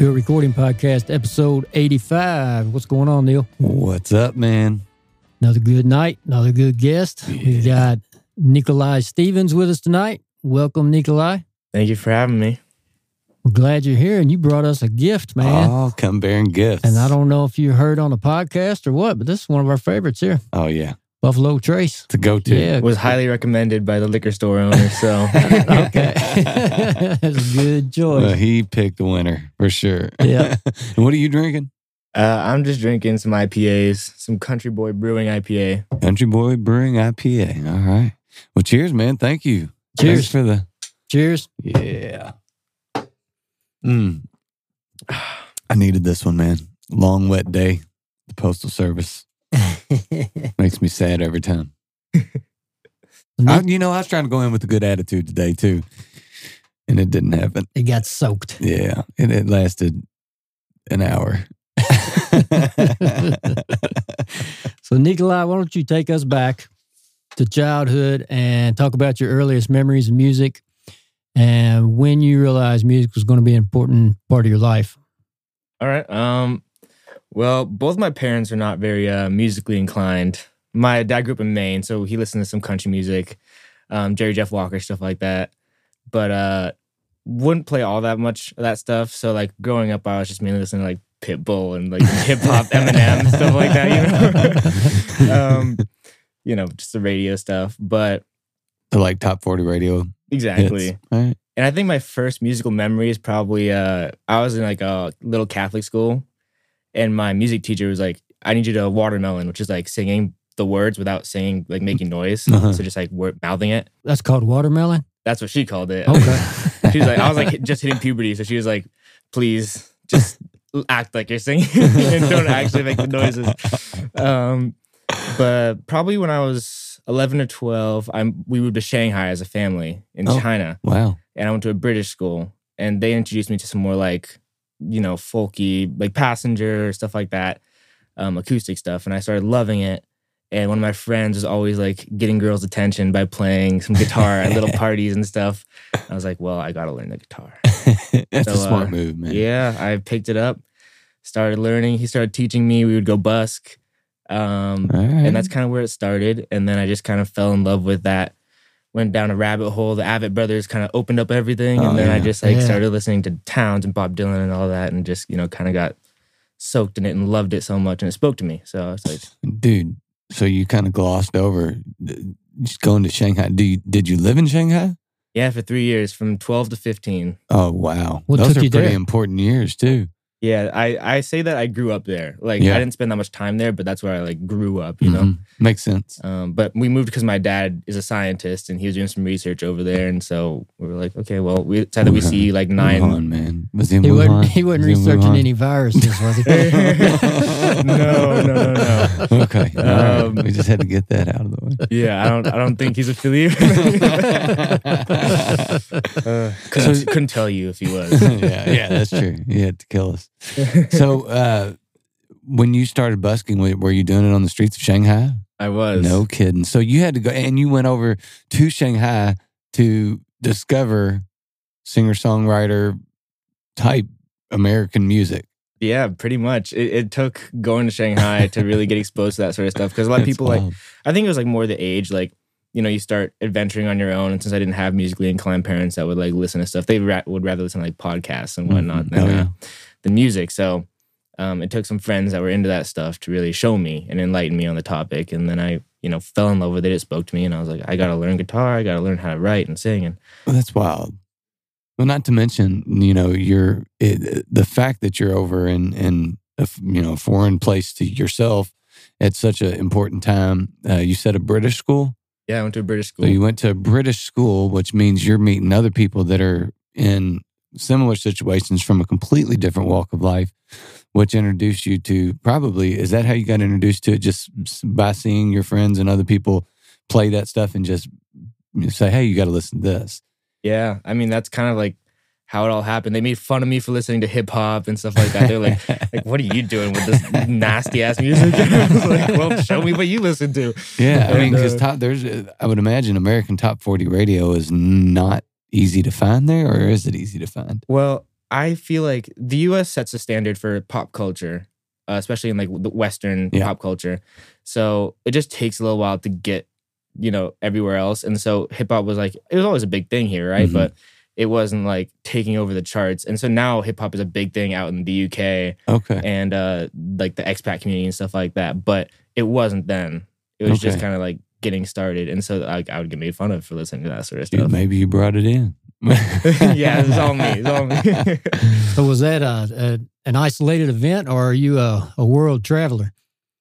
Top Hill Recording Podcast, episode 85. What's going on, Neil? What's up, man? Another good night, another good guest. We got Nikolai Stevens with us tonight. Welcome, Nikolai. Thank you for having me. We're glad you're here, and you brought us a gift, man. Oh, come bearing gifts. And I don't know if you heard on the podcast or what, but this is one of our favorites here Oh, yeah. Buffalo Trace. It's a go to. Yeah. It was highly recommended by the liquor store owner. So okay. That's a good choice. Well, he picked the winner for sure. Yeah. and what are you drinking? uh, I'm just drinking some IPAs, some Country Boy Brewing IPA. Country Boy Brewing IPA. All right. Well, cheers, man. Thank you. Cheers. Thanks for the. Cheers. Yeah. Mm. I needed this one, man. Long, wet day. The Postal Service makes me sad every time. I, you know, I was trying to go in with a good attitude today, too. And it didn't happen. it got soaked. Yeah. And it lasted an hour. So, Nikolai, why don't you take us back to childhood and talk about your earliest memories of music and when you realized music was going to be an important part of your life? All right. Um, well, both my parents are not very uh, musically inclined. My dad grew up in Maine, so he listened to some country music, um, Jerry Jeff Walker, stuff like that. But uh, wouldn't play all that much of that stuff. So like growing up, I was just mainly listening to like Pitbull and like hip hop, Eminem, stuff like that. You know, um, you know, just the radio stuff. But the like top 40 radio exactly. right. And I think my first musical memory is probably uh I was in like a little Catholic school and my music teacher was like, I need you to watermelon, which is like singing the words without saying like making noise. Uh-huh. So just like word, mouthing it. That's called watermelon. That's what she called it. Okay. she was like, I was like just hitting puberty. So she was like, please just act like you're singing and don't actually make the noises. Um, but probably when I was 11 or 12, I'm, we moved to Shanghai as a family in Oh. China Wow. and I went to a British school, and they introduced me to some more like, you know, folky, like passenger stuff like that, um, acoustic stuff, and I started loving it. And one of my friends was always like getting girls' attention by playing some guitar at little parties and stuff. I was like, well, I gotta learn the guitar. That's So, a smart uh, move, man. Yeah, I picked it up, started learning. He started teaching me. We would go busk, um, right. and that's kind of where it started. And then I just kind of fell in love with that. Went down a rabbit hole. The Avett Brothers kind of opened up everything, Oh, and then I just like Yeah. started listening to Townes and Bob Dylan and all that, and just you know kind of got soaked in it and loved it so much, and it spoke to me. So I was like, Dude, so you kind of glossed over uh, just going to Shanghai. Do you, did you live in Shanghai? yeah, for three years, from twelve to fifteen. Oh, wow. What Those took are you pretty there? important years, too. Yeah, I I say that I grew up there. Like Yeah. I didn't spend that much time there, but that's where I like grew up. You know. Mhm. Makes sense. Um, but we moved because my dad is a scientist and he was doing some research over there, and so we were like, okay, well, we decided that we see like nine. Wuhan, man. Was he He wasn't, he wasn't Was researching any viruses, was he? no, no, no, no. Okay. All right. Um, we just had to get that out of the way. Yeah, I don't. I don't think he's affiliated. uh, couldn't, couldn't tell you if he was. yeah, yeah, that's true. He had to kill us. So, uh, when you started busking, were were you doing it on the streets of Shanghai? I was. No kidding. So you had to go, and you went over to Shanghai to discover singer songwriter type American music. Yeah, pretty much. It, it took going to Shanghai to really get exposed to that sort of stuff because a lot of That's people like. I think it was like more the age, like you know, you start adventuring on your own. And since I didn't have musically inclined parents that would like listen to stuff, they ra- would rather listen to like podcasts and whatnot Mhm. than, Oh, yeah. Than music. So um, it took some friends that were into that stuff to really show me and enlighten me on the topic. And then I, you know, fell in love with it. It spoke to me, and I was like, I got to learn guitar. I got to learn how to write and sing. And Well, that's wild. Well, not to mention, you know, you're it, the fact that you're over in in a you know a foreign place to yourself at such an important time. Uh, you said a British school, yeah, I went to a British school. so you went to a British school, which means you're meeting other people that are in similar situations from a completely different walk of life. Which introduced you to probably is that how you got introduced to it? Just by seeing your friends and other people play that stuff and just say, "Hey, you got to listen to this." Yeah, I mean that's kind of like how it all happened. They made fun of me for listening to hip hop and stuff like that. They're like, like, what are you doing with this nasty ass music? Like, well, show me what you listen to. Yeah, I mean, because uh, top there's, I would imagine American Top Forty Radio is not easy to find there, or is it easy to find? Well, I feel like the U.S. sets a standard for pop culture, uh, especially in like the Western Yeah. pop culture. So it just takes a little while to get, you know, everywhere else. And so hip hop was like it was always a big thing here, right? Mhm. But it wasn't like taking over the charts. And so now hip hop is a big thing out in the UK. Okay, and uh like the expat community and stuff like that. But it wasn't then. It was just kind of like getting started, and so I, I would get made fun of for listening to that sort of Dude, stuff. maybe you brought it in. yeah, it's all me. It's all me. So was that a, a an isolated event, or are you a, a world traveler?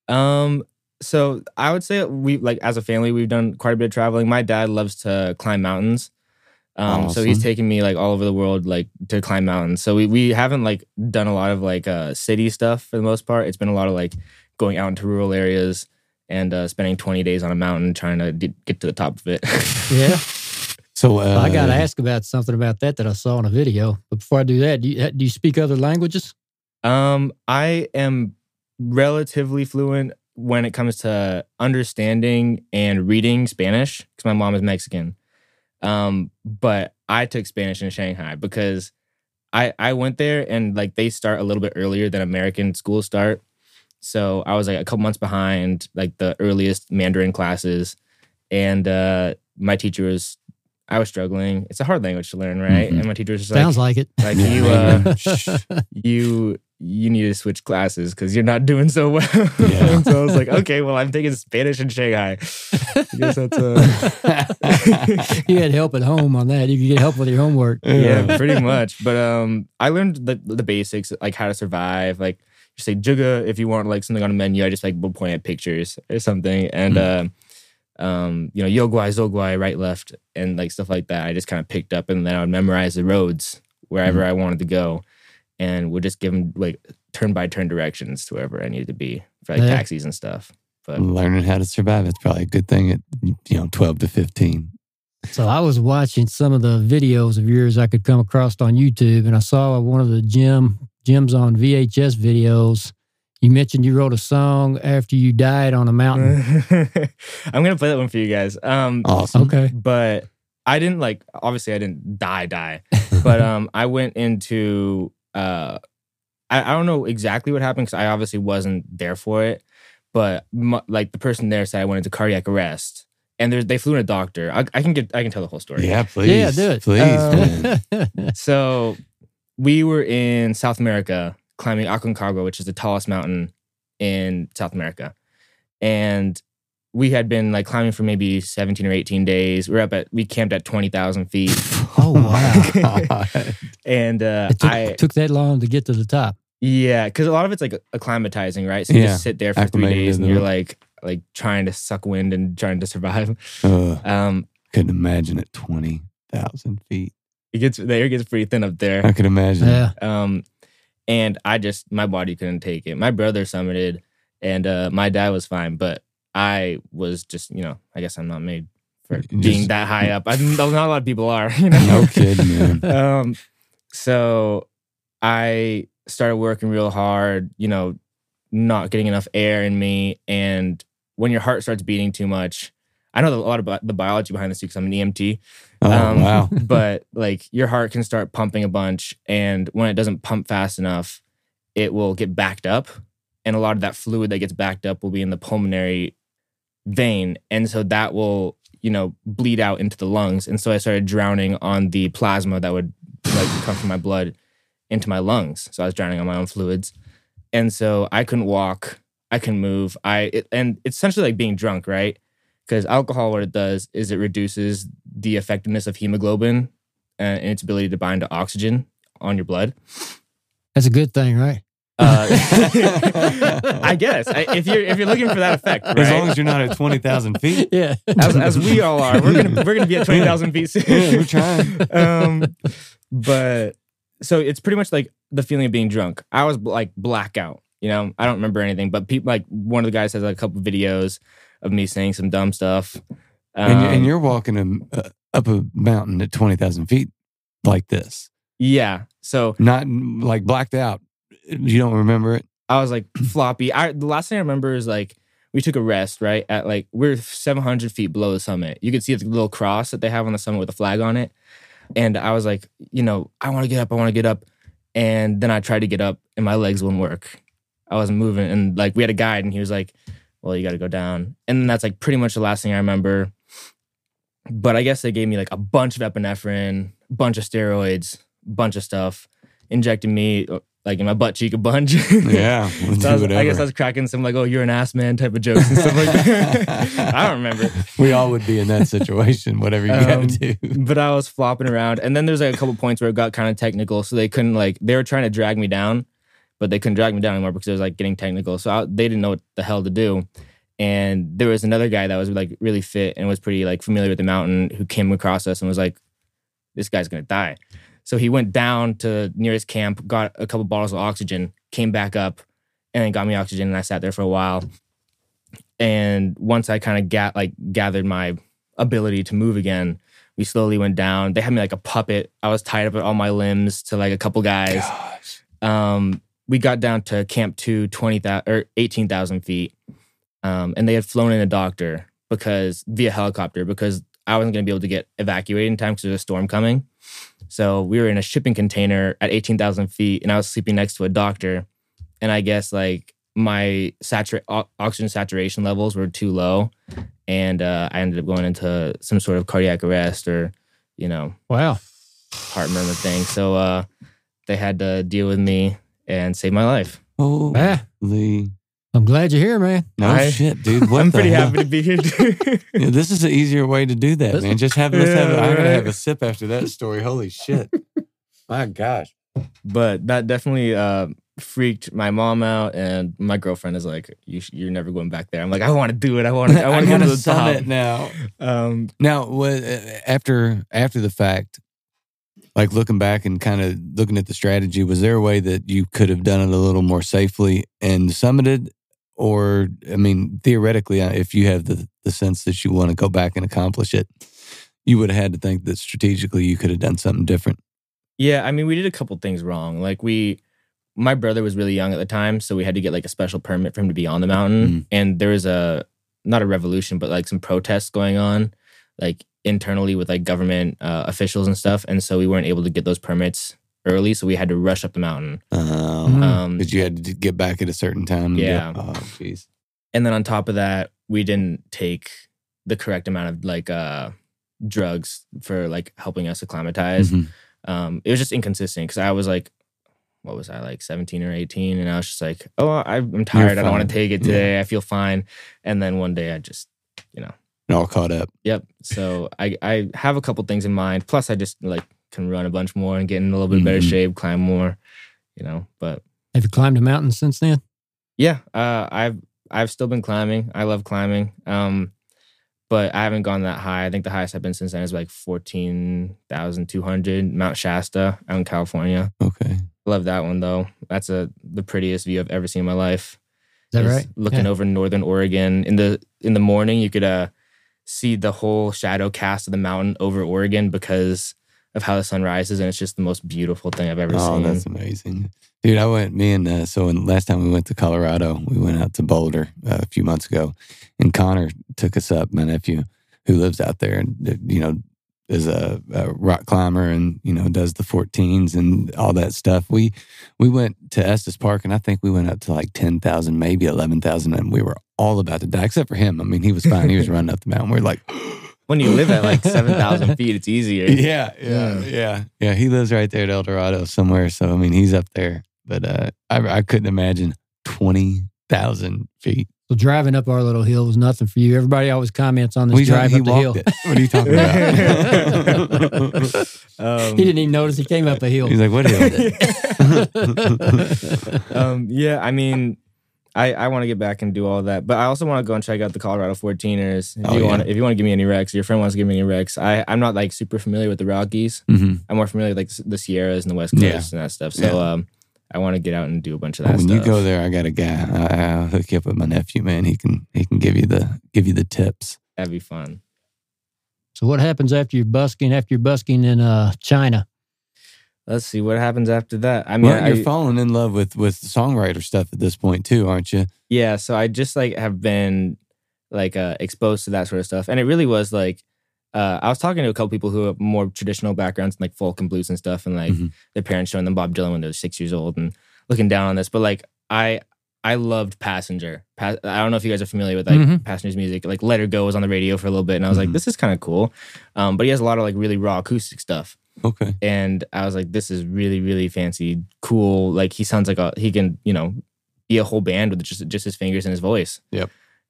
um, so I would say we like as a family we've done quite a bit of traveling. My dad loves to climb mountains. Um, so he's Awesome. taken me like all over the world, like to climb mountains. So we, we haven't like done a lot of like uh city stuff for the most part. It's been a lot of like going out into rural areas and uh, spending 20 days on a mountain trying to d- get to the top of it. Yeah, So uh, I got to ask about something about that that I saw in a video. But before I do that, do you, do you speak other languages? Um, I am relatively fluent when it comes to understanding and reading Spanish because my mom is Mexican. Um, but I took Spanish in Shanghai because I I went there and like they start a little bit earlier than American schools start. So I was like a couple months behind like the earliest Mandarin classes, and uh, my teacher was I was struggling. It's a hard language to learn, right? Mhm. And my teacher was just like, Sounds like, like it. like you uh, you you need to switch classes because you're not doing so well. Yeah. and so I was like, okay, well, I'm taking Spanish in Shanghai. I guess that's uh, you had help at home on that. You could get help with your homework. yeah, pretty much. But um, I learned the the basics, like how to survive. Like you say juga if you want like something on a menu. I just like will point at pictures or something, and uh, um, you know, yoguai, zoguai, right, left, and like stuff like that. I just kind of picked up, and then I would memorize the roads wherever I wanted to go, and would just give them like turn by turn directions to wherever I needed to be for like Yeah. taxis and stuff. But Learning how to survive is probably a good thing at you know twelve to fifteen. So I was watching some of the videos of yours I could come across on YouTube, and I saw one of the Jim Jim's on VHS videos. You mentioned you wrote a song after you died on a mountain. I'm gonna play that one for you guys. Um, Awesome. Okay. but I didn't like obviously I didn't die die, but um I went into uh I, I don't know exactly what happened because I obviously wasn't there for it, but mu like the person there said I went into cardiac arrest and they flew in a doctor. I, I can get I can tell the whole story. Yeah, please. Yeah, do it. Please, Um. So we were in South America climbing Aconcagua, which is the tallest mountain in South America. And we had been like climbing for maybe 17 or 18 days. We are up at, we camped at 20,000 feet. Oh, wow. And uh, it took, I, took that long to get to the top. yeah, because a lot of it's like acclimatizing, right? So you Yeah, just sit there for three days and you're like, like trying to suck wind and trying to survive. Ugh, Um, couldn't imagine at twenty thousand feet. It gets, the air gets pretty thin up there. I could imagine. Yeah. Um, and I just my body couldn't take it. My brother summited, and uh, my dad was fine, but I was just you know I guess I'm not made for Just- being that high up. I not a lot of people are. You know? No kidding, man. um, so I started working real hard. You know, not getting enough air in me, and when your heart starts beating too much. I know a lot about the biology behind this because I'm an EMT. Oh Um, wow. but like your heart can start pumping a bunch, and when it doesn't pump fast enough, it will get backed up. And a lot of that fluid that gets backed up will be in the pulmonary vein. And so that will, you know, bleed out into the lungs. And so I started drowning on the plasma that would like come from my blood into my lungs. So I was drowning on my own fluids. And so I couldn't walk, I couldn't move. I it, and it's essentially like being drunk, right? Because alcohol, what it does is it reduces the effectiveness of hemoglobin and its ability to bind to oxygen on your blood. That's a good thing, right? Uh, I guess I, if you're if you're looking for that effect, right? As long as you're not at twenty thousand feet. Yeah. as, as we all are, we're gonna we're gonna be at twenty thousand feet soon. Yeah, we're trying. um, but so it's pretty much like the feeling of being drunk. I was like blackout. You know, I don't remember anything, but people like one of the guys has like, a couple videos of me saying some dumb stuff. Um, and, and you're walking a, uh, up a mountain at twenty thousand feet like this, yeah. So not like blacked out. You don't remember it. I was like floppy. I the last thing I remember is like we took a rest right at like we're 700 feet below the summit. You could see the little cross that they have on the summit with a flag on it, and I was like, you know, I want to get up. I want to get up, and then I tried to get up, and my legs wouldn't work. I wasn't moving, and like we had a guide, and he was like, "Well, you got to go down," and then that's like pretty much the last thing I remember. But I guess they gave me like a bunch of epinephrine, bunch of steroids, bunch of stuff, injected me uh, like in my butt cheek a bunch. Yeah, we'll do So I, was- I guess I was cracking some like, "Oh, you're an ass man" type of jokes and stuff like that. I don't remember, we all would be in that situation, whatever you Um, got to do. but I was flopping around, and then there's like a couple points where it got kind of technical, so they couldn't like they were trying to drag me down, but they couldn't drag me down anymore because it was like getting technical. So I, they didn't know what the hell to do. And there was another guy that was like really fit and was pretty like familiar with the mountain who came across us and was like, "This guy's gonna die." So he went down to nearest camp, got a couple bottles of oxygen, came back up, and then got me oxygen. And I sat there for a while. And once I kind of got like gathered my ability to move again, we slowly went down. They had me like a puppet. I was tied up at all my limbs to like a couple guys. Gosh. Um, we got down to Camp Two, 20,000 or 18,000 feet. Um, and they had flown in a doctor because via helicopter because I wasn't going to be able to get evacuated in time because there's a storm coming. So we were in a shipping container at 18,000 feet and I was sleeping next to a doctor. And I guess like my satura- o- oxygen saturation levels were too low. And uh, I ended up going into some sort of cardiac arrest or, you know, Wow. heart murmur thing. So uh, they had to deal with me and save my life. Holy. I'm glad you're here, man. No I- shit, dude. What I'm the pretty hell? happy to be here. too. Yeah, this is an easier way to do that, man. Just have let's have. Yeah, I'm gonna have a sip after that story. Holy shit! My gosh. but that definitely uh, freaked my mom out, and my girlfriend is like, you sh- "You're never going back there." I'm like, "I want to do it. I want to. I want to go gotta the top." summit now. Um, Now, what, after after the fact, like looking back and kind of looking at the strategy, was there a way that you could have done it a little more safely and summited? Or, I mean, theoretically, uh, if you have the, the sense that you want to go back and accomplish it, you would have had to think that strategically you could have done something different. yeah, I mean, we did a couple things wrong. Like we, my brother was really young at the time, so we had to get like a special permit for him to be on the mountain. And there was a not a revolution, but like some protests going on, like internally with like government uh, officials and stuff. And so we weren't able to get those permits early, so we had to rush up the mountain. Um, Mhm. Um, Because you had to get back at a certain time. and Yeah. get- oh, jeez. and then on top of that we didn't take the correct amount of like uh drugs for like helping us acclimatize Mhm. um it was just inconsistent because i was like what was i like 17 or 18 and i was just like oh I, i'm tired i don't want to take it Yeah. today i feel fine and then one day i just you know, It all caught up. yep so i i have a couple things in mind plus i just like can run a bunch more and get in a little bit better Mhm. shape climb more you know but Have you climbed a mountain since then? Yeah, uh, I've I've still been climbing. I love climbing, um, but I haven't gone that high. I think the highest I've been since then is like fourteen thousand two hundred, Mount Shasta, out in California. Okay. Love that one though. That's a the prettiest view I've ever seen in my life. Is that right? Looking Yeah. over northern Oregon in the in the morning, you could uh, see the whole shadow cast of the mountain over Oregon because of how the sun rises, and it's just the most beautiful thing I've ever Oh, seen. that's amazing. Dude, I went, me and, uh, so when, last time we went to Colorado, we went out to Boulder uh, a few months ago, and Connor took us up, my nephew, who lives out there. And, uh, you know, is a, a rock climber and you know does the 14s and all that stuff. We we went to Estes Park and I think we went up to like ten thousand, maybe eleven thousand, and we were all about to die except for him. I mean, he was fine. He was running up the mountain. We are like. when you live at like 7,000 feet, it's easier. Yeah, yeah, yeah, yeah. He lives right there at El Dorado somewhere. So, I mean, he's up there. But uh, I, I couldn't imagine 20,000 feet. So driving up our little hill was nothing for you. Everybody always comments on this Well, drive like, up the hill. it. What are you talking about? Um, He didn't even notice he came up a hill. he's like, what hill? um, yeah, I mean, I, I want to get back and do all that, but I also want to go and check out the Colorado 14ers. If Oh, you yeah. want, if you want to give me any Rex, your friend wants to give me any Rex. I I'm not like super familiar with the Rockies. hmm I'm more familiar with like the Sierras and the West Coast Yeah. and that stuff. So um, I want to get out and do a bunch of that when stuff. you go there, I got a guy. I, I'll hook you up with my nephew, man. He can he can give you the give you the tips. That'd be fun. so what happens after you're busking? After you're busking in uh, China? Let's see what happens after that. I mean, well, you're I, falling in love with with songwriter stuff at this point too, aren't you? yeah. So I just like have been like uh, exposed to that sort of stuff, and it really was like uh, I was talking to a couple people who have more traditional backgrounds, like folk and blues and stuff, and like Mhm. their parents showing them Bob Dylan when they were six years old and looking down on this. But like I, I loved Passenger. Pa- I don't know if you guys are familiar with like Mhm. Passenger's music. Like Let Her Go was on the radio for a little bit, and I was like, Mhm. this is kind of cool. Um, but he has a lot of like really raw acoustic stuff, Okay. and I was like, this is really really fancy, cool. Like he sounds like a he can you know be a whole band with just just his fingers and his voice. Yep.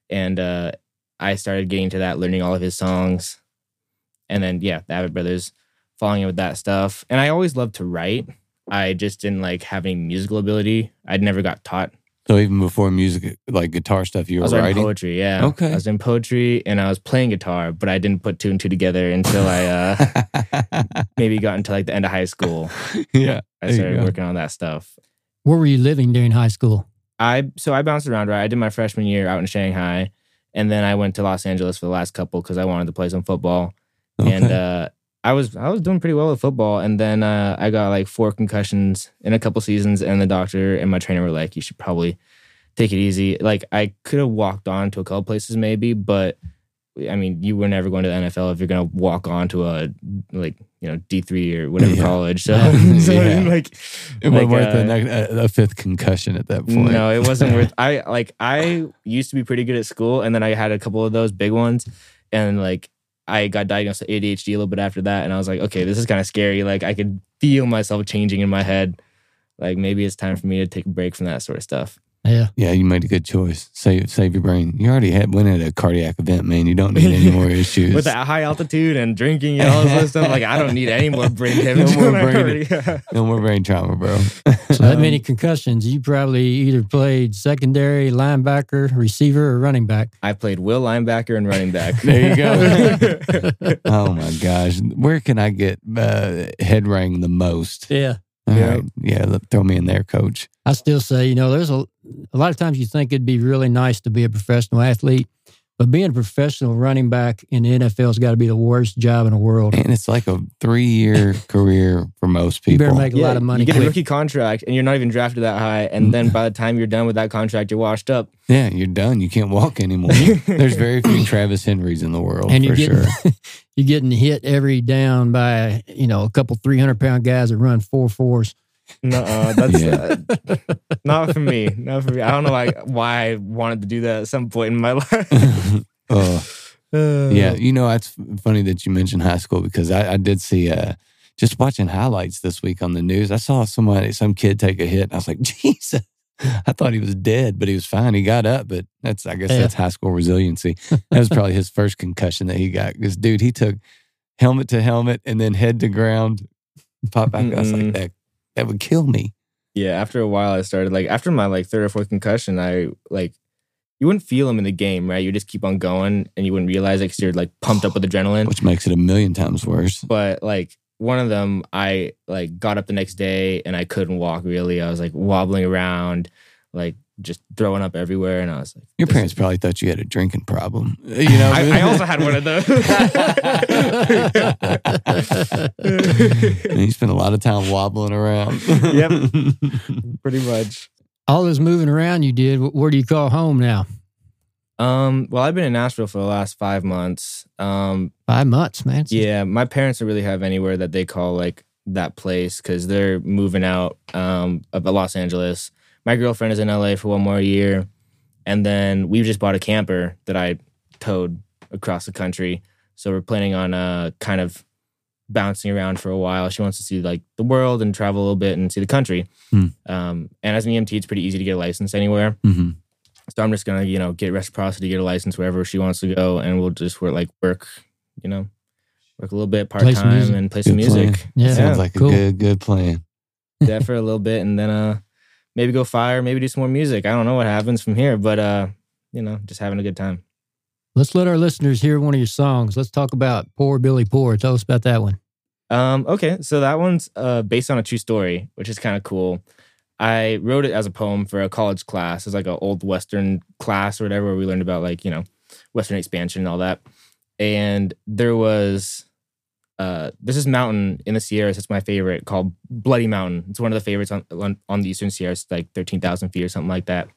And uh, I started getting to that, learning all of his songs, and then yeah, the Avett Brothers, falling in with that stuff. And I always loved to write. I just didn't like having musical ability. I'd never got taught. So even before music, like guitar stuff, you I were was writing writing. poetry, yeah. Okay. I was in poetry and I was playing guitar, but I didn't put two and two together until I uh, maybe got into like the end of high school. yeah. I started working on that stuff. Where were you living during high school? I so I bounced around, right? I did my freshman year out in Shanghai, and then I went to Los Angeles for the last couple because I wanted to play some football. And uh, I was I was doing pretty well with football, and then uh, I got like four concussions in a couple seasons, and the doctor and my trainer were like, "You should probably take it easy." Like I could have walked on to a couple places maybe, but I mean, you were never going to the NFL if you're going to walk on to a like you know D three or whatever Yeah. college. So, Yeah. so Yeah. like it wasn't like, worth uh, a, a fifth concussion at that point. no, it wasn't worth. I like I used to be pretty good at school, and then I had a couple of those big ones, and like I got diagnosed with ADHD a little bit after that, and I was like, okay, this is kind of scary. Like I could feel myself changing in my head. Like maybe it's time for me to take a break from that sort of stuff. Yeah. Yeah, you made a good choice. Save save your brain. You already had went at a cardiac event, man. You don't need any more issues. With that high altitude and drinking and all this stuff, like I don't need any more brain damage. no, more brain- no more brain trauma, bro. So that Um, many concussions, you probably either played secondary, linebacker, receiver, or running back. I played will linebacker and running back. There you go. oh my gosh, where can I get uh, head rang the most? Yeah. All Yeah. right, yeah, let- throw me in there, coach. I still say, you know, there's a, a lot of times you think it'd be really nice to be a professional athlete, but being a professional running back in the NFL's got to be the worst job in the world. And it's like a three year career for most You people. better make a lot of money You get a rookie contract and you're not even drafted that high. And then mm. by the time you're done with that contract, you're washed up. yeah, you're done. You can't walk anymore. There's very few Travis Henrys in the world and for you're getting sure. you're getting hit every down by you know a couple 300 pound guys that run four fours. No, that's Yeah. uh, not for me. Not for me. I don't know like why I wanted to do that at some point in my life. Oh. Yeah, you know, it's funny that you mentioned high school because I, I did see uh just watching highlights this week on the news. I saw somebody, some kid take a hit, and I was like, Jesus. I thought he was dead, but he was fine. He got up, but that's I guess Yeah. that's high school resiliency. That was probably his first concussion that he got. Because dude, he took helmet to helmet and then head to ground, pop back. I was like, that that would kill me. yeah, after a while, I started like after my like third or fourth concussion, I like you wouldn't feel them in the game, right? You just keep on going, and you wouldn't realize it because you're like pumped up with adrenaline. Which makes it a million times worse. But like one of them, I like got up the next day and I couldn't walk really. I was like wobbling around, like just throwing up everywhere, and I was like, Your parents is- probably thought you had a drinking problem. You know, I, I also had one of those. You spent a lot of time wobbling around. Yep. Pretty much. All this moving around you did, wh- where do you call home now? Um, well, I've been in Nashville for the last five months. Um, Five months, man. yeah, my parents don't really have anywhere that they call like that place because they're moving out um, of Los Angeles. My girlfriend is in LA for one more year, and then we just bought a camper that I towed across the country. So we're planning on uh, kind of bouncing around for a while. She wants to see like the world and travel a little bit and see the country. Hmm. Um, and as an EMT, it's pretty easy to get a license anywhere. Mm-hmm. So I'm just gonna, you know, get reciprocity, get a license wherever she wants to go, and we'll just work like work, you know, work a little bit part time and play some Good plan. music. Yeah. Sounds like cool. a good good plan. there for a little bit, and then uh maybe go fire, maybe do some more music. I don't know what happens from here, but uh, you know, just having a good time. Let's let our listeners hear one of your songs. Let's talk about Poor Billy Poor. Tell us about that one. Um, okay, so that one's uh based on a true story, which is kind of cool. I wrote it as a poem for a college class. It's like an old Western class or whatever, where we learned about like, you know, Western expansion and all that. And there was uh this mountain in the Sierras, it's my favorite, called Bloody Mountain. It's one of the favorites on on, on the Eastern Sierras, like thirteen thousand feet or something like that.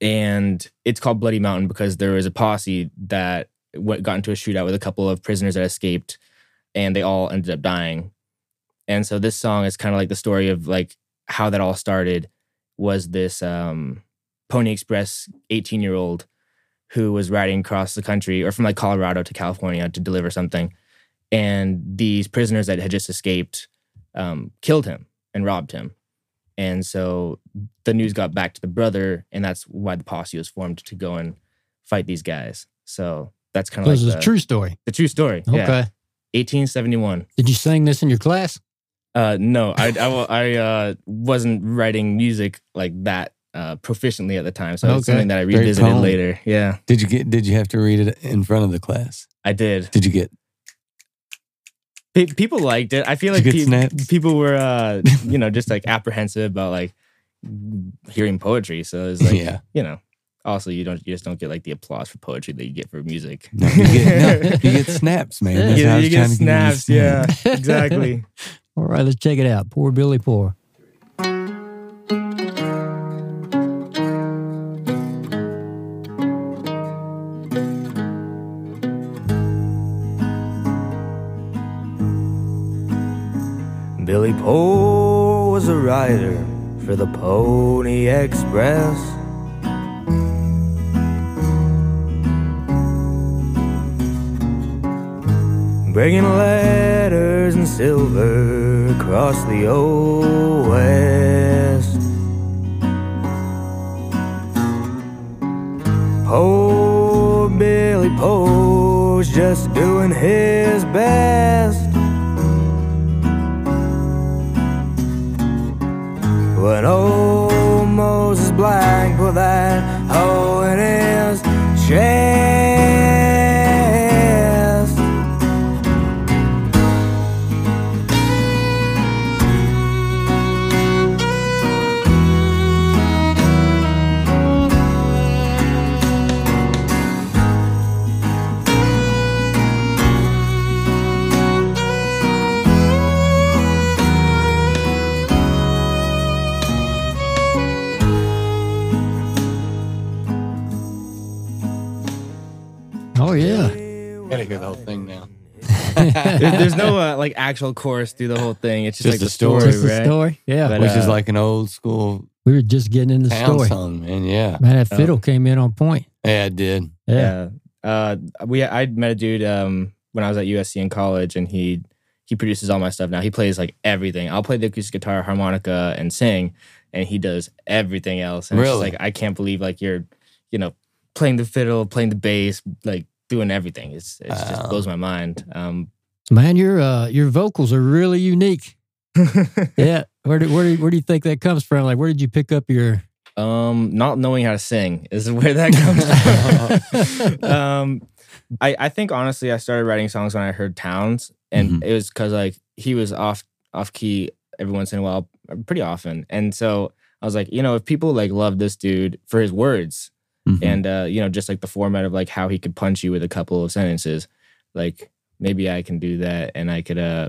And it's called Bloody Mountain because there was a posse that went, got into a shootout with a couple of prisoners that escaped and they all ended up dying. And so this song is kind of like the story of like how that all started was this um Pony Express 18 year old who was riding across the country or from like Colorado to California to deliver something. And these prisoners that had just escaped um, killed him and robbed him. And so the news got back to the brother, and that's why the posse was formed to go and fight these guys. So that's kind of this like is the, a true story. the true story. Okay. Yeah. 1871. Did you sing this in your class? Uh, no, I I, I uh, wasn't writing music like that uh, proficiently at the time, so it's Okay. something that I Very revisited later. Yeah, Did you get? Did you have to read it in front of the class? I did. Did you get? Pe- people liked it. I feel like Did you get pe- people were, uh, you know, just like apprehensive about like hearing poetry. So it's like, yeah. you know, also you don't, you just don't get like the applause for poetry that you get for music. No, you get, no, you get snaps, man. Yeah. That's You get, you get trying to give you snaps. Yeah, exactly. All right, let's check it out. Poor Billy Poor. Billy Poe was a rider for the Pony Express. Bringing letters and silver across the old west. Poor Billy Poe's just doing his best. His There's no uh, like actual chorus through the whole thing. It's just, Just like the a story. story, Just the right? story. Yeah. But, Which is uh, like an old school we were just getting in the town story. song, man. Yeah. Man, that Oh. fiddle came in on point. Yeah, I did. Yeah. Yeah. Uh, we I met a dude um, when I was at USC in college, and he he produces all my stuff now. He plays like everything. I'll play the acoustic guitar, harmonica, and sing, and he does everything else. And it's just Really? like I can't believe like you're, you know, playing the fiddle, playing the bass, like doing everything. It's it just blows my mind. Um, Man, your uh your vocals are really unique. Yeah. Where do, where do, where do you think that comes from? Like, where did you pick up your? um, not knowing how to sing is where that comes from. um, I I think honestly, I started writing songs when I heard Townes, and Mhm. it was because like he was off off key every once in a while, pretty often, and so I was like, you know, if people like love this dude for his words Mhm. and uh, you know, just like the format of like how he could punch you with a couple of sentences, like maybe I can do that, and I could uh,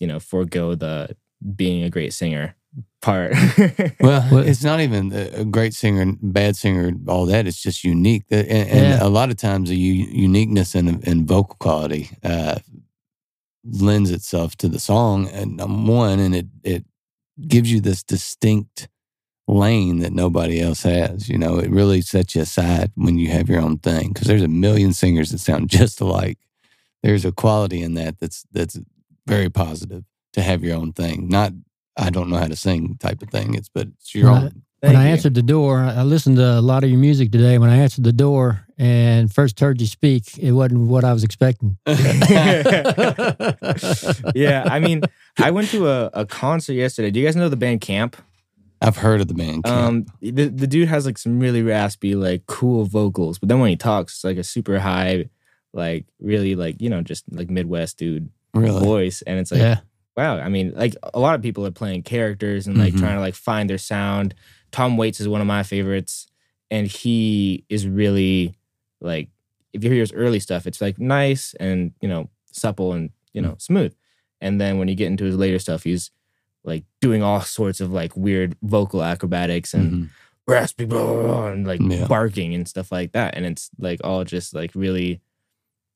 you know, forego the being a great singer part. Well, Well- it's not even a a great singer, bad singer, all that. It's just unique. And, and Yeah. a lot of times, the u- uniqueness in, in vocal quality uh, lends itself to the song. And um, one, and it it gives you this distinct lane that nobody else has. You know, it really sets you aside when you have your own thing because there's a million singers that sound just alike. There's a quality in that that's that's very positive to have your own thing. Not I don't know how to sing type of thing. It's but it's your Right. own. when I you. answered the door, I I listened to a lot of your music today. When I answered the door and first heard you speak, it wasn't what I was expecting. yeah, I mean, I went to a, a concert yesterday. Do you guys know the band Caamp? I've heard of the band. Caamp. Um, the the dude has like some really raspy, like cool vocals, but then when he talks, it's like a super high, like really like you know just like Midwest dude really? voice, and it's like yeah. wow. I mean, like a lot of people are playing characters and like Mhm. trying to like find their sound. Tom Waits is one of my favorites, and he is really like if you hear his early stuff, it's like nice and you know supple and you know smooth, and then when you get into his later stuff, he's like doing all sorts of like weird vocal acrobatics and Mhm. raspy blah, blah, blah, and like Yeah. barking and stuff like that, and it's like all just like really.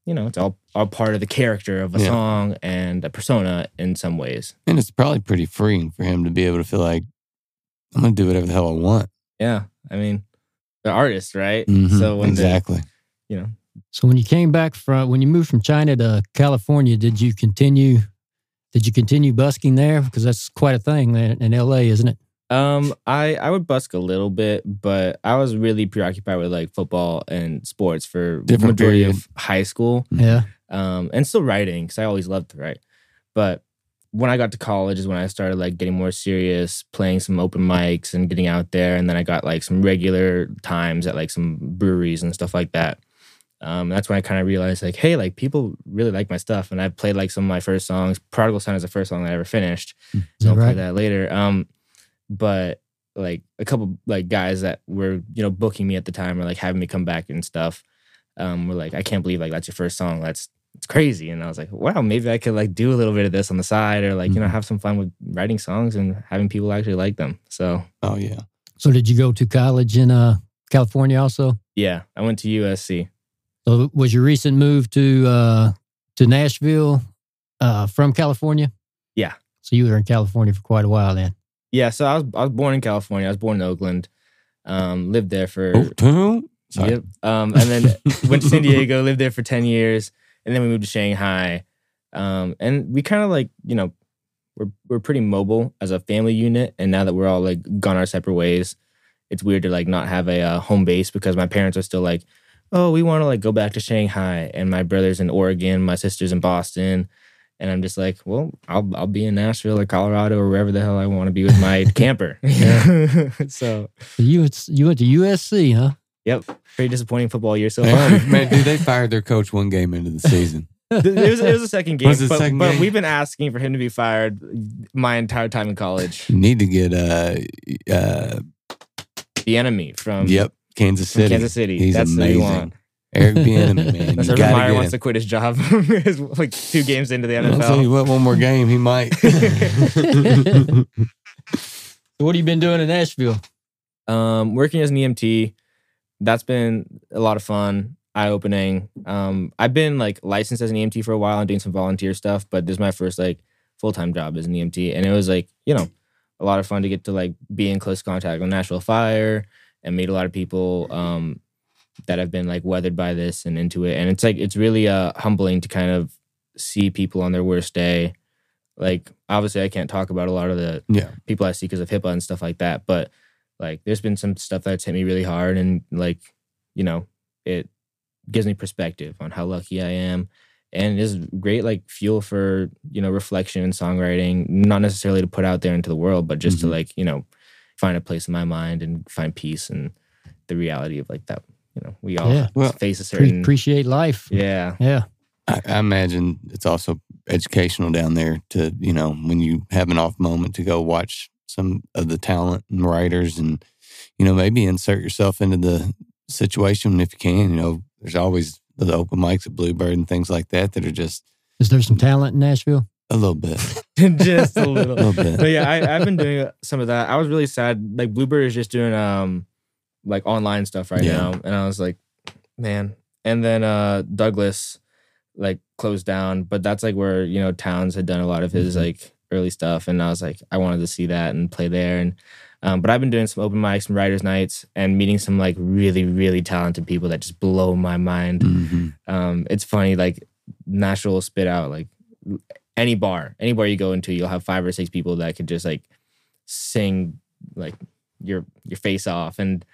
You know, it's all all part of the character of a Yeah. song and a persona in some ways. And it's probably pretty freeing for him to be able to feel like I'm going to do whatever the hell I want. Yeah, I mean, the artist, right? Mhm. So when exactly. the, you know, So when you came back from when you moved from China to California, did you continue? Did you continue busking there? Because that's quite a thing in in LA, isn't it? Um, I I would busk a little bit, but I was really preoccupied with like football and sports for the Different majority period. of high school, Yeah. um, and still writing because I always loved to write. But when I got to college is when I started like getting more serious, playing some open mics and getting out there, and then I got like some regular times at like some breweries and stuff like that. Um, that's when I kind of realized like, hey, like people really like my stuff, and I played like some of my first songs. Prodigal Son is the first song that I ever finished. Is So that I'll play that later. Um, but like a couple like guys that were you know booking me at the time or like having me come back and stuff, um, were like, I can't believe like that's your first song. That's it's crazy. And I was like, wow, maybe I could like do a little bit of this on the side or like you know Mhm. have some fun with writing songs and having people actually like them. So Oh, yeah. So did you go to college in uh, California also? yeah, I went to USC. So was your recent move to uh, to Nashville uh, from California? Yeah. So you were in California for quite a while then. Yeah, so I was I was born in California. I was born in Oakland. Um, lived there for Oh? Sorry. Yep. Um, and then went to San Diego, lived there for 10 years, and then we moved to Shanghai. Um, and we kind of like, you know, we're we're pretty mobile as a family unit. And now that we're all like gone our separate ways, it's weird to like not have a uh, home base because my parents are still like, oh, we want to like go back to Shanghai, and my brother's in Oregon, my sister's in Boston. And I'm just like, well, I'll I'll be in Nashville or Colorado or wherever the hell I want to be with my camper. so, So you went- you went to USC, huh? yep, pretty disappointing football year so far. man, dude, they fired their coach one game into the season. it was it was a second game, Was but, second but game? we've been asking for him to be fired my entire time in college. You need to get uh, uh, The enemy from, yep, Kansas from City. Kansas City. He's That's amazing. What we. Eric Bieniemy, man. Unless You Urban gotta Meyer get wants him. to quit his job. It's like two games into the I'll tell you NFL. what, one more game, he might. So what have you been doing in Nashville? Um, working as an EMT, that's been a lot of fun, eye opening. Um, I've been like licensed as an EMT for a while and doing some volunteer stuff, but this is my first like full time job as an EMT, and it was like you know a lot of fun to get to like be in close contact with Nashville Fire and meet a lot of people um, that have been like weathered by this and into it, and it's like it's really uh humbling to kind of see people on their worst day. Like obviously, I can't talk about a lot of the yeah. people I see because of HIPAA and stuff like that. But like, there's been some stuff that's hit me really hard, and like, you know, it gives me perspective on how lucky I am, and it is great like fuel for you know reflection and songwriting. Not necessarily to put out there into the world, but just to Mhm. like you know find a place in my mind and find peace and the reality of like that. You know, we all Yeah. Well, face a Pre- appreciate life. yeah. Yeah. I, I imagine it's also educational down there to, you know, when you have an off moment to go watch some of the talent and writers and, you know, maybe insert yourself into the situation if you can. You know, there's always the open mics at Bluebird and things like that that are just, Is there some talent in Nashville? A little bit. just a A little. little bit. But yeah, I, I've been doing some of that. I was really sad. Like Bluebird is just doing um like online stuff right Yeah. now, and I was like, man. And then uh Douglas like closed down, but that's like where you know Townes had done a lot of his Mhm. like early stuff, and I was like, I wanted to see that and play there. And um, but I've been doing some open mics, and writers' nights, and meeting some like really really talented people that just blow my mind hmm um, it's funny like Nashville will spit out like any bar any bar you go into you'll have five or six people that could just like sing like your your face off and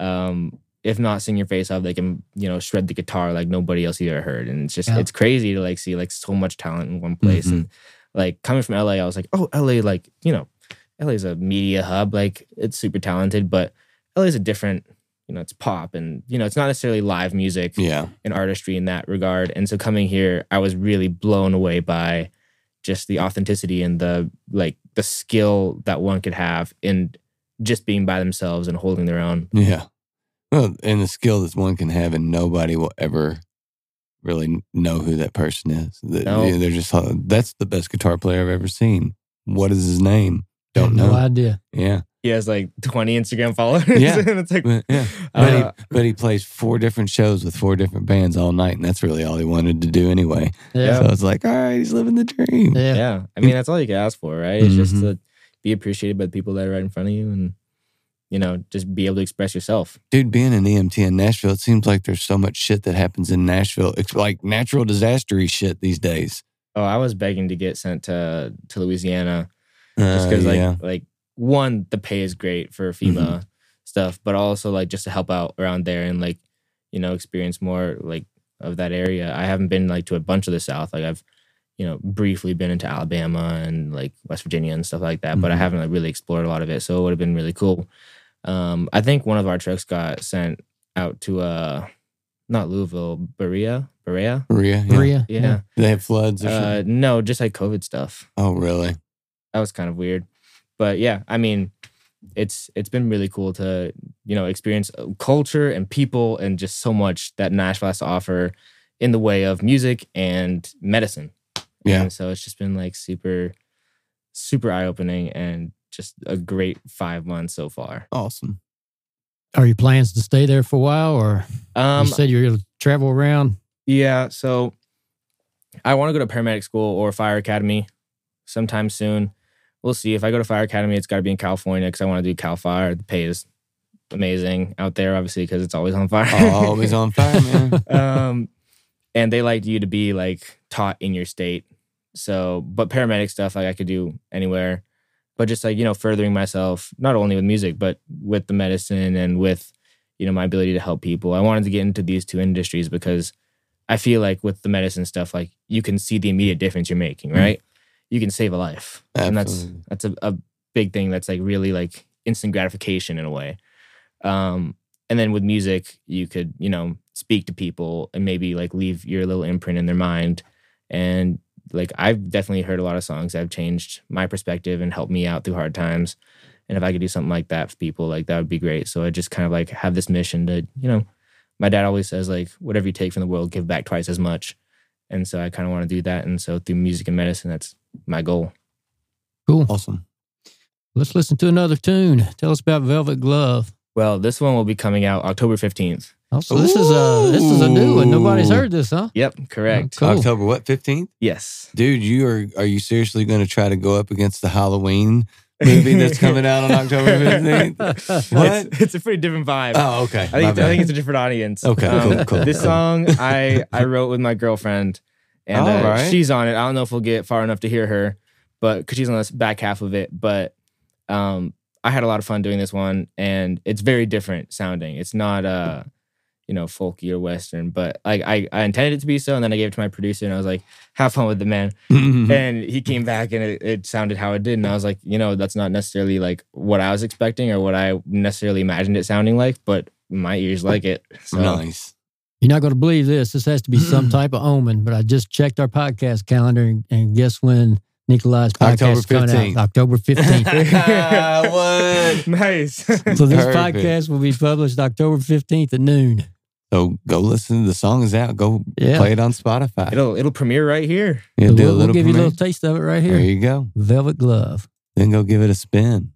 um if not sing your face off they can you know shred the guitar like nobody else you ever heard and it's just Yeah. it's crazy to like see like so much talent in one place and like coming from LA I was like oh LA like you know LA is a media hub like it's super talented but LA is a different you know it's pop and you know it's not necessarily live music Yeah. and artistry in that regard. And so coming here, I was really blown away by just the authenticity and the like the skill that one could have in just being by themselves and holding their own. Yeah. Well, and the skill that one can have, and nobody will ever really know who that person is. That- No. yeah, They're just, uh, that's the best guitar player I've ever seen. What is his name? Don't have no know. idea. Yeah. He has like 20 Instagram followers. Yeah. and it's like But, yeah. uh, But, he, but he plays four different shows with four different bands all night, and that's really all he wanted to do anyway. Yeah. So it's like, all right, he's living the dream. Yeah. yeah. I mean that's all you can ask for, right? It's just Mhm. to be appreciated by the people that are right in front of you and you know, just be able to express yourself. Dude, being an EMT in Nashville, it seems like there's so much shit that happens in Nashville. It's like natural disastery shit these days. Oh, I was begging to get sent to to Louisiana Uh, just because like yeah. like one the pay is great for FEMA stuff, but also like just to help out around there and like you know experience more like of that area. I haven't been like to a bunch of the South. Like I've you know briefly been into Alabama and like West Virginia and stuff like that, but I Mhm. haven't like really explored a lot of it. So it would have been really cool. Um, I think one of our trucks got sent out to uh not Louisville, Berea, Berea. Maria, yeah. Maria. Yeah. Do they have floods or Uh, shit? no, just like COVID stuff Oh, really? that was kind of weird but yeah i mean it's it's been really cool to you know experience uh, culture and people and just so much that nashville has to offer in the way of music and medicine Yeah. and so it's just been like super super eye-opening and just a great five months so far Awesome. Are your plans to stay there for a while, or um you said you're going to travel around? Yeah, so I want to go to paramedic school or fire academy sometime soon. We'll see. If I go to fire academy, it's got to be in California because I want to do Cal Fire. The pay is amazing out there, obviously, because it's always on fire. Always on fire, man. um, and they like you to be like taught in your state. So, but paramedic stuff like I could do anywhere. But just like you know, furthering myself not only with music but with the medicine and with you know my ability to help people. I wanted to get into these two industries because I feel like with the medicine stuff, like you can see the immediate difference you're making. Right? You can save a life, and that's that's a, a big thing. That's like really like instant gratification in a way. Um, and then with music, you could you know speak to people and maybe like leave your little imprint in their mind. And like I've definitely heard a lot of songs that have changed my perspective and helped me out through hard times. And if I could do something like that for people, like that would be great. So I just kind of like have this mission to, you know, my dad always says like whatever you take from the world, give back twice as much. And so I kind of want to do that. And so through music and medicine, that's my goal. Cool. Awesome. Let's listen to another tune. Tell us about Velvet Glove. Well, this one will be coming out October 15th. Oh, so this is a this is a new one. Nobody's heard this, huh? Yep, correct. Cool. October what? Fifteenth, Yes. dude. You are are you seriously going to try to go up against the Halloween movie that's coming out on October fifteenth? What? It's, it's a pretty different vibe. Oh, okay. I think, I think it's a different audience. Okay, cool, cool, This cool. song I I wrote with my girlfriend, and All uh, right. she's on it. I don't know if we'll get far enough to hear her, but because she's on the back half of it. But um, I had a lot of fun doing this one, and it's very different sounding. It's not uh, you know, folky or western, but like I I intended it to be so, and then I gave it to my producer, and I was like, "Have fun with the man." Mhm. and he came back and it, it sounded how it did and i was like you know that's not necessarily like what i was expecting or what i necessarily imagined it sounding like but my ears like it so nice. You're not going to believe this. This has to be some type of omen. But I just checked our podcast calendar, and, and guess when Nikolai's podcast October is coming 15th. out? October 15th. what? nice so this Perfect. podcast will be published October 15th at noon. So go listen. The song is out. Go Yeah. play it on Spotify. It'll it'll premiere right here. Yeah, we'll, do a we'll little give you a little taste of it right here. There here. you go. Velvet Glove. Then go give it a spin.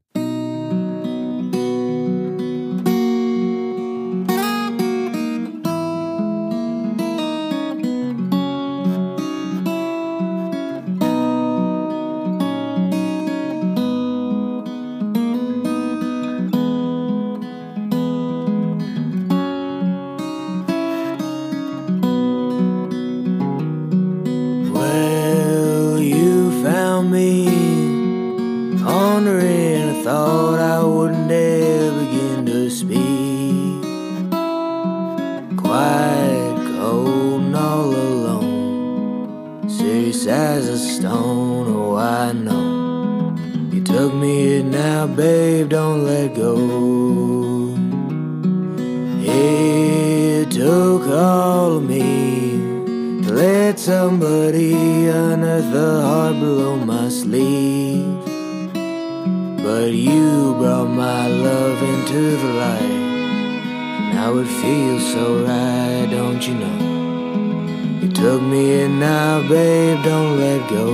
Took me in now, babe, don't let go.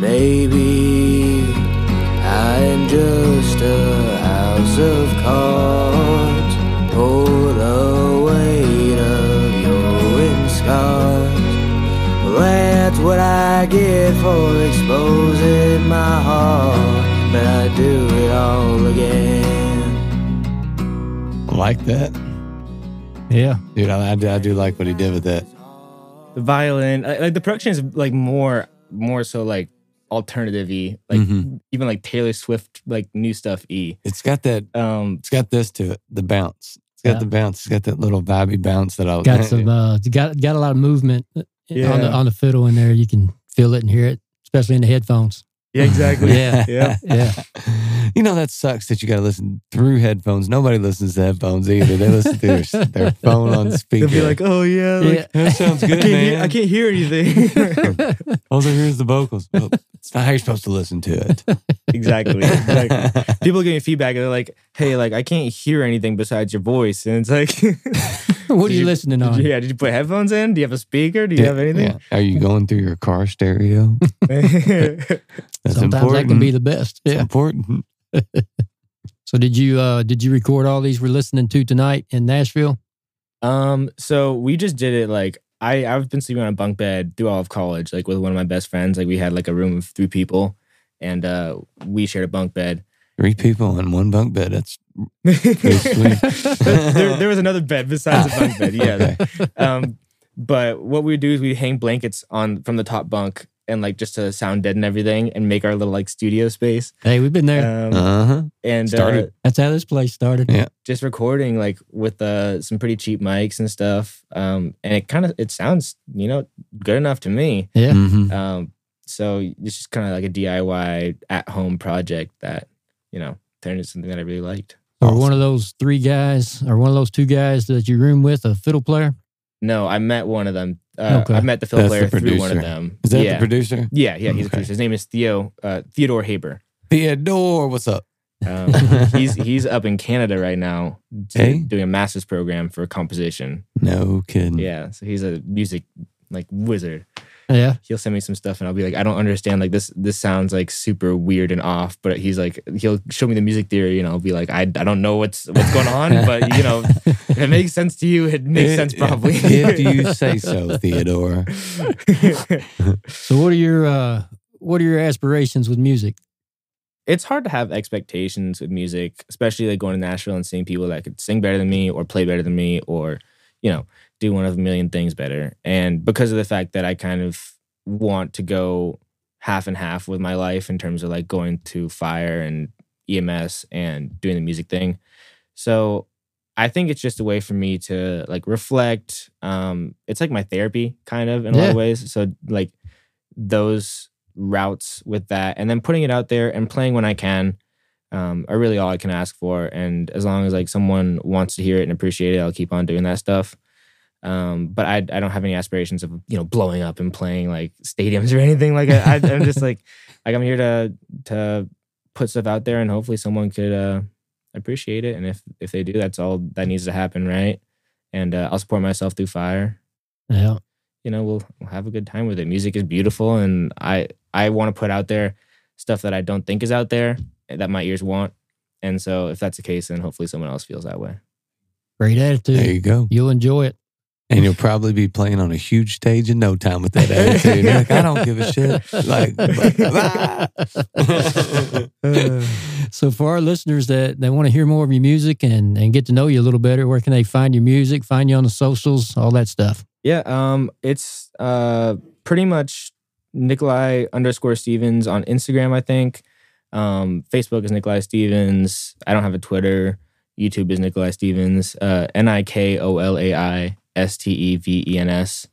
Baby, I am just a house of cards. Pour the weight of your wind scars. That's what I get for exposing my heart. But I do it all again. Like that. Yeah. Dude, I, I, do, I do like what he did with that. The violin, like like, the production is like more more so like alternative-y, like Mhm. even like Taylor Swift like new stuff e. It's got that. Um It's got this to it. The bounce. It's got Yeah. the bounce. It's got that little vibey bounce that I was. Got some uh got got a lot of movement uh, on the on the fiddle in there. You can feel it and hear it, especially in the headphones. Yeah, exactly. Yeah. Yeah. Yeah. You know that sucks that you got to listen through headphones. Nobody listens to headphones either. They listen through their, their phone on speaker. They'll be like, "Oh yeah, like, Yeah. that sounds I good, can't hear, man. I can't hear anything." also, here's the vocals. Well, it's not how you're supposed to listen to it. exactly. exactly. People give me feedback and they're like, "Hey, like I can't hear anything besides your voice," and it's like, what are you, you- listening on? you, "Yeah, did you put headphones in? Do you have a speaker? Do you have anything?" Yeah. Are you going through your car stereo? That's Sometimes important. that can be the best. It's Yeah. important. So did you uh did you record all these we're listening to tonight in Nashville? Um, so we just did it like I I've been sleeping on a bunk bed through all of college, like with one of my best friends. Like we had like a room of three people, and uh we shared a bunk bed. Three people in one bunk bed. That's there, there, there was another bed besides the bunk bed. Yeah. Okay. Um, but what we would do is we hang blankets on from the top bunk and like just to sound dead and everything, and make our little like studio space. Hey, we've been there. Um, Uh huh. and uh, That's how this place started. Yeah. just recording like with uh, some pretty cheap mics and stuff. Um, and it kind of it sounds you know good enough to me. Yeah. hmm Um, so it's just kind of like a DIY at home project that you know turned into something that I really liked. Or one of those three guys, or one of those two guys that you room with, a fiddle player. No, I met one of them. Uh, Okay. I met the fiddle That's player the through one of producer. them. Is that yeah. the producer? Yeah, yeah, he's a producer. His name is Theo uh, Theodore Haber. Theodore, what's up? Um, he's he's up in Canada right now to- Hey. doing a master's program for composition. No kidding. Yeah, so he's a music like wizard. Yeah. He'll send me some stuff and I'll be like, I don't understand. Like this this sounds like super weird and off. But he's like, he'll show me the music theory and I'll be like, I, I don't know what's what's going on, but you know, if it makes sense to you, it makes It- sense probably. if you say so, Theodore. So what are your uh what are your aspirations with music? it's hard to have expectations with music, especially like going to Nashville and seeing people that could sing better than me or play better than me or, you know, do one of a million things better. And because of the fact that I kind of want to go half and half with my life in terms of like going to fire and EMS and doing the music thing. So I think it's just a way for me to like reflect. Um, it's like my therapy kind of in a lot of ways. So like those routes with that and then putting it out there and playing when I can um, are really all I can ask for. And as long as like someone wants to hear it and appreciate it, I'll keep on doing that stuff. Um, but I, I don't have any aspirations of you know blowing up and playing like stadiums or anything like I, I, I'm just like like I'm here to to put stuff out there and hopefully someone could uh, appreciate it. And if if they do, that's all that needs to happen, right? And uh, I'll support myself through fire. Yeah. You know, we'll we'll have a good time with it. Music is beautiful, and I I want to put out there stuff that I don't think is out there that my ears want. And so, if that's the case, then hopefully someone else feels that way. Great attitude. There you go. You'll enjoy it. And you'll probably be playing on a huge stage in no time with that attitude. You're like, I don't give a shit. Like, so for our listeners that, that want to hear more of your music and, and get to know you a little better, where can they find your music, find you on the socials, all that stuff? Yeah, um, it's uh pretty much Nikolai underscore Stevens on Instagram, I think. Um, Facebook is Nikolai Stevens. I don't have a Twitter. YouTube is Nikolai Stevens. Uh, N I K O L A I S T E V E N S.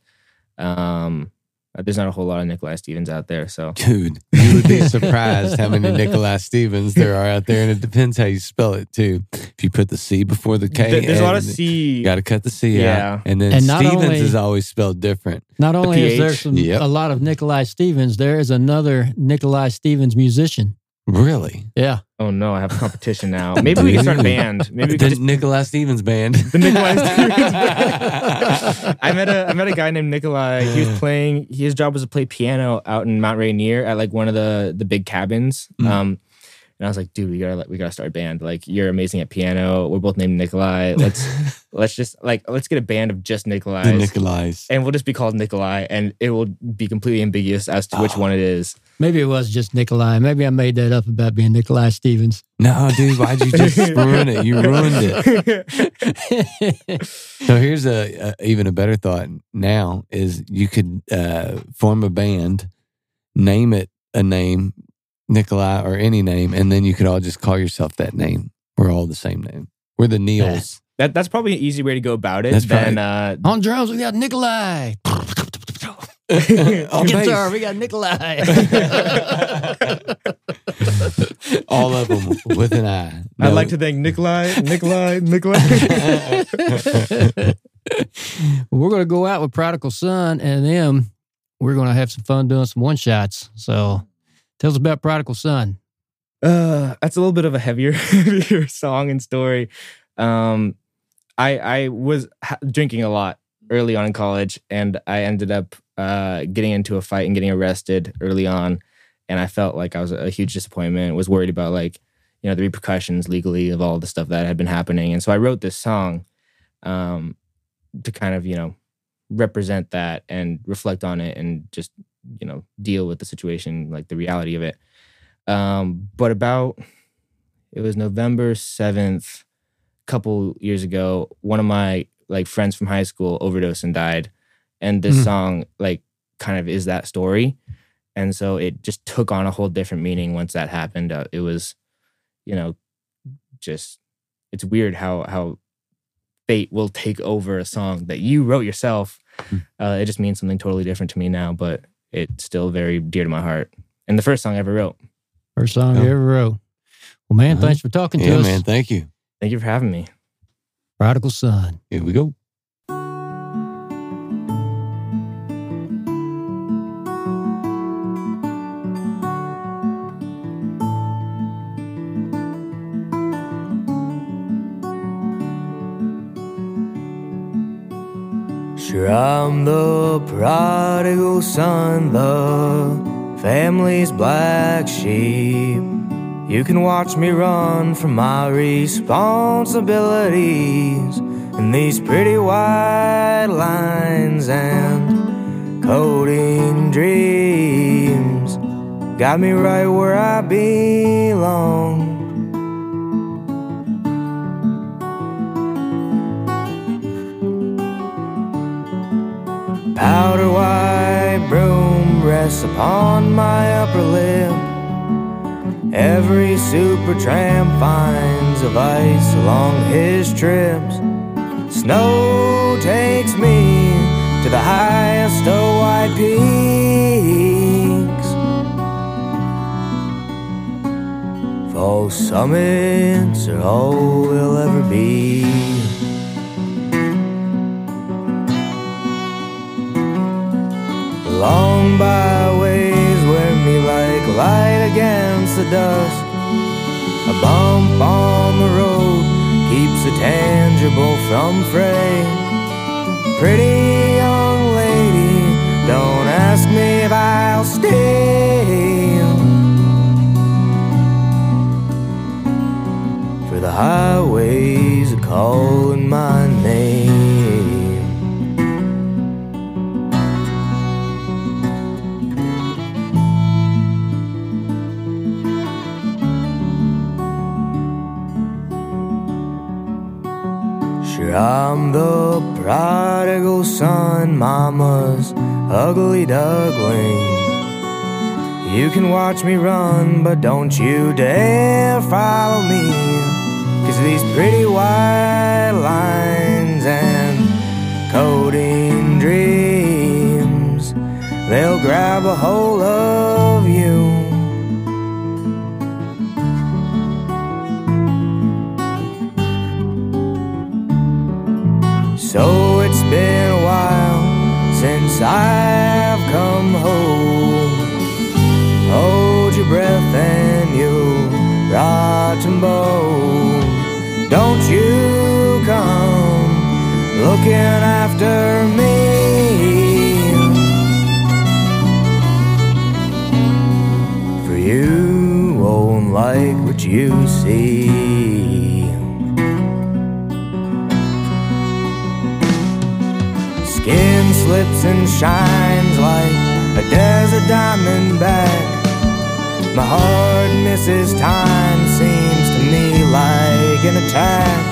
Um, there's not a whole lot of Nikolai Stevens out there, so dude, you would be surprised how many Nikolai Stevens there are out there, and it depends how you spell it too. If you put the C before the K, there's a lot of and C. You got to cut the C Yeah. out, and then And Stevens only- is always spelled different. Not only is there some, Yep. a lot of Nikolai Stevens, there is another Nikolai Stevens musician. Really, Yeah. Oh no, I have competition now. Maybe we can start a band. Maybe we the can just Nikolai Stevens band. the Nikolai Stevens band. I met a I met a guy named Nikolai. He was playing. His job was to play piano out in Mount Rainier at like one of the the big cabins. Mm. Um, and I was like, dude, we gotta we gotta start a band. Like, you're amazing at piano. We're both named Nikolai. Let's let's just like let's get a band of just Nikolai. the Nikolais. and we'll just be called Nikolai, and it will be completely ambiguous as to which Oh. one it is. Maybe it was just Nikolai. Maybe I made that up about being Nikolai Stevens. No, dude, why'd you just ruin it? You ruined it. So here's a, a even a better thought. Now is you could uh, form a band, name it a name, Nikolai or any name, and then you could all just call yourself that name. We're all the same name. We're the Neils. That that's probably an easy way to go about it. That's than uh, On drums, we got Nikolai. On Guitar, we got Nikolai. all of them with an I. I'd like to thank Nikolai, Nikolai, Nikolai. we're going to go out with Prodigal Son, and then we're going to have some fun doing some one shots. So tell us about Prodigal Son. Uh, that's a little bit of a heavier, heavier song and story. Um, I I was ha- drinking a lot early on in college, and I ended up uh getting into a fight and getting arrested early on, and I felt like I was a huge disappointment. Was worried about like you know the repercussions legally of all the stuff that had been happening, and so I wrote this song, um, to kind of you know represent that and reflect on it and just you know deal with the situation like the reality of it um, but about it was November seventh, couple years ago. One of my like friends from high school overdosed and died, and this Mm. song like kind of is that story, and so it just took on a whole different meaning once that happened. Uh, it was, you know, just it's weird how how fate will take over a song that you wrote yourself. Mm. Uh, it just means something totally different to me now, but it's still very dear to my heart. And the first song I ever wrote. First song Yeah. you ever wrote. Well, man, Uh-huh. thanks for talking to Yeah, us. man. Thank you. Thank you for having me. Prodigal Son. Here we go. Sure, I'm the prodigal son, the family's black sheep. You can watch me run from my responsibilities in these pretty white lines and codeine dreams. Got me right where I belong. Powder white broom rests upon my upper lip. Every super tramp finds a vice along his trips. Snow takes me to the highest of white peaks. False summits are all we'll ever be. Long byways wear me like light against the dusk. A bump on the road so tangible from freight. Pretty young lady, don't ask me if I'll stay. For the highways are calling my name. Mama's ugly duckling. You can watch me run, but don't you dare follow me. Cause these pretty white lines and codeine dreams, they'll grab a hold of you. Looking after me. For you won't like what you see. Skin slips and shines like a desert diamond back. My heart misses time, seems to me like an attack.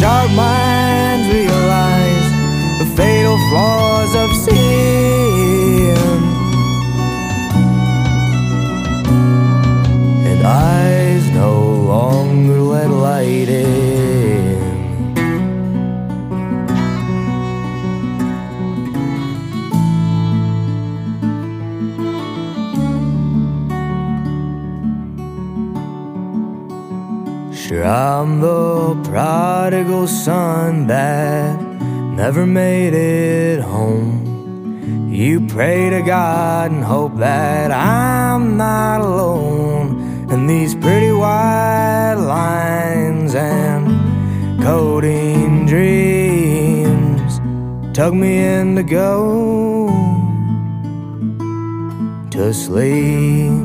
Sharp minds realize God and hope that I'm not alone. And these pretty white lines and codeine dreams tug me in to go to sleep.